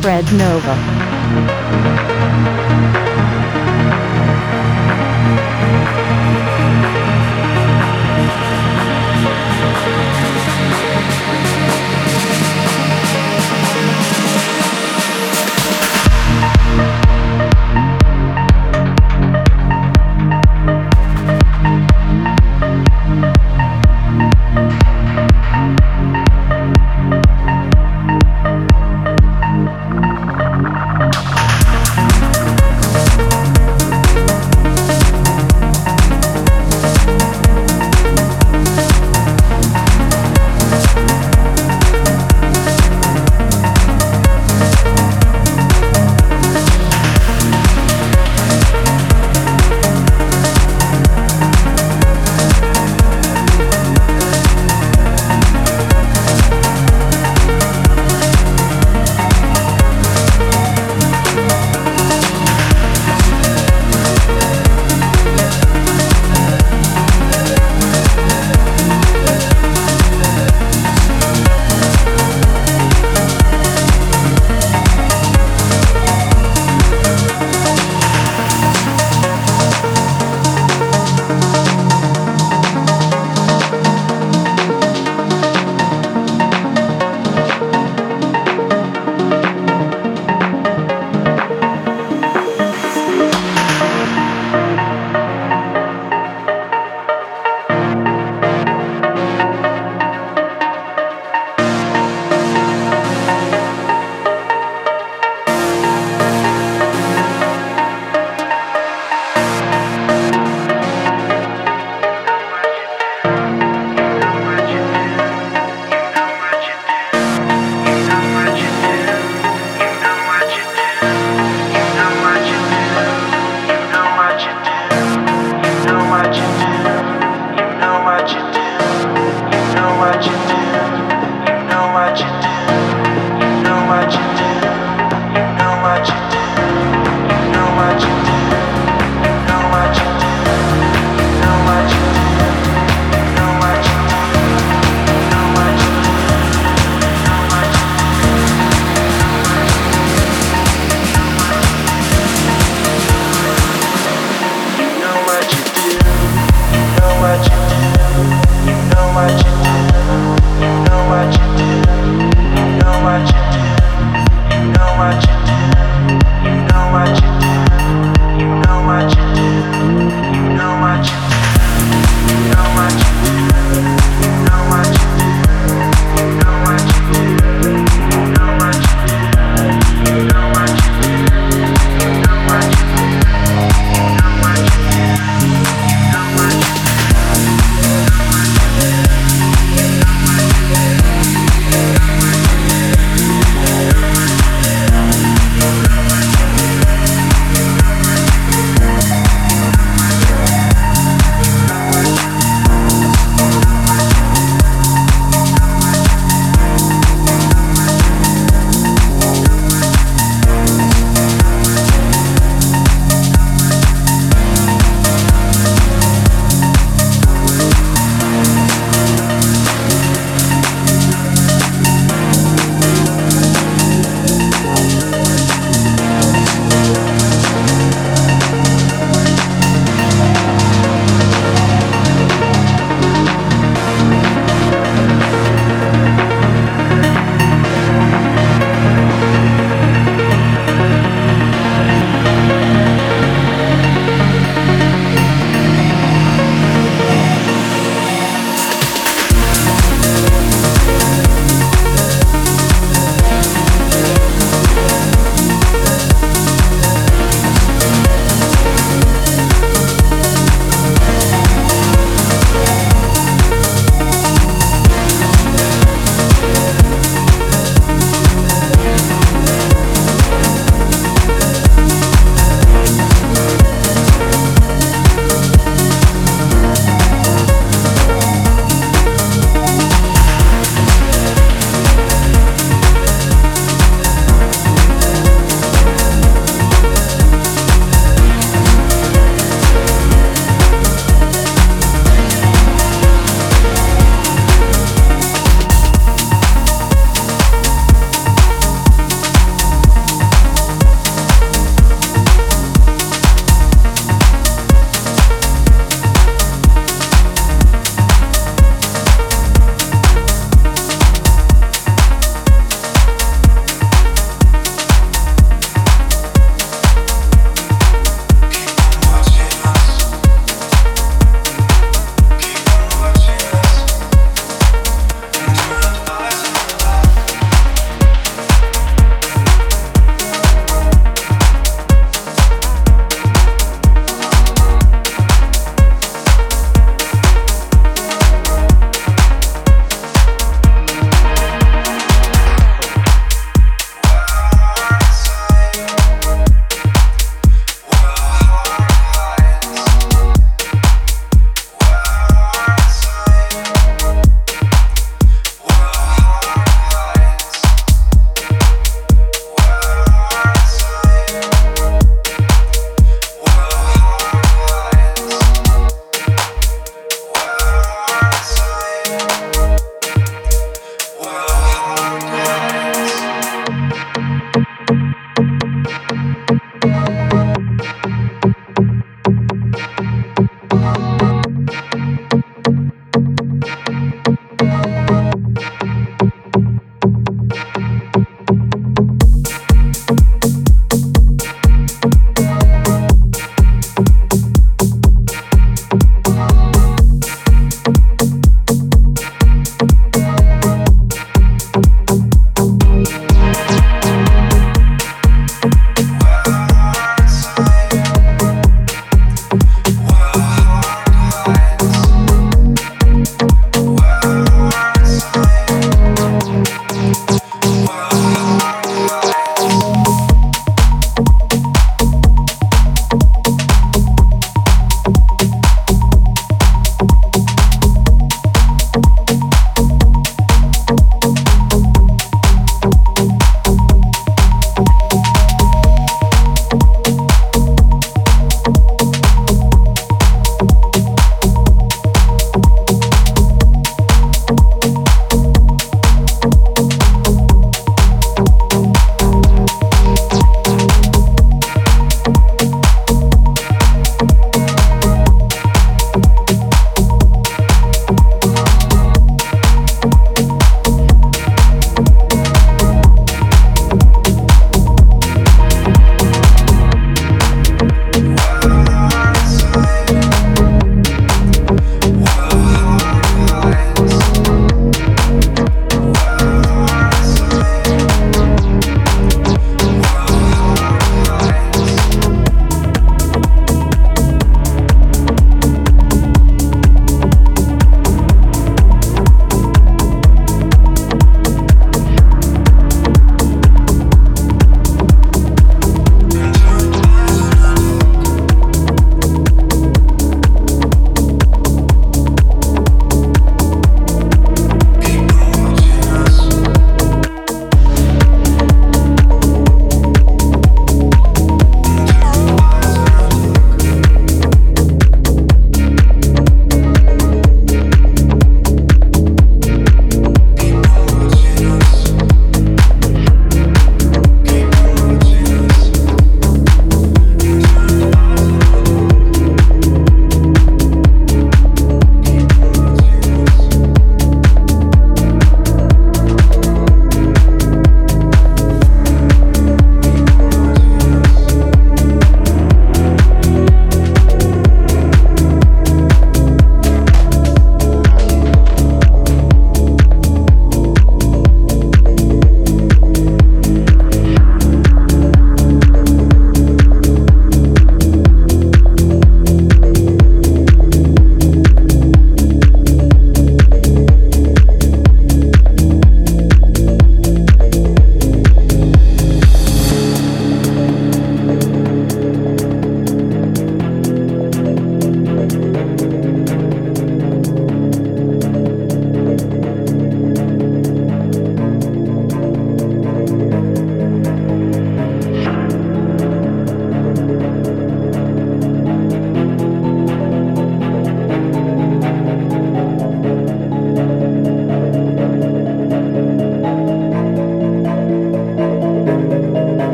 Fred Nova.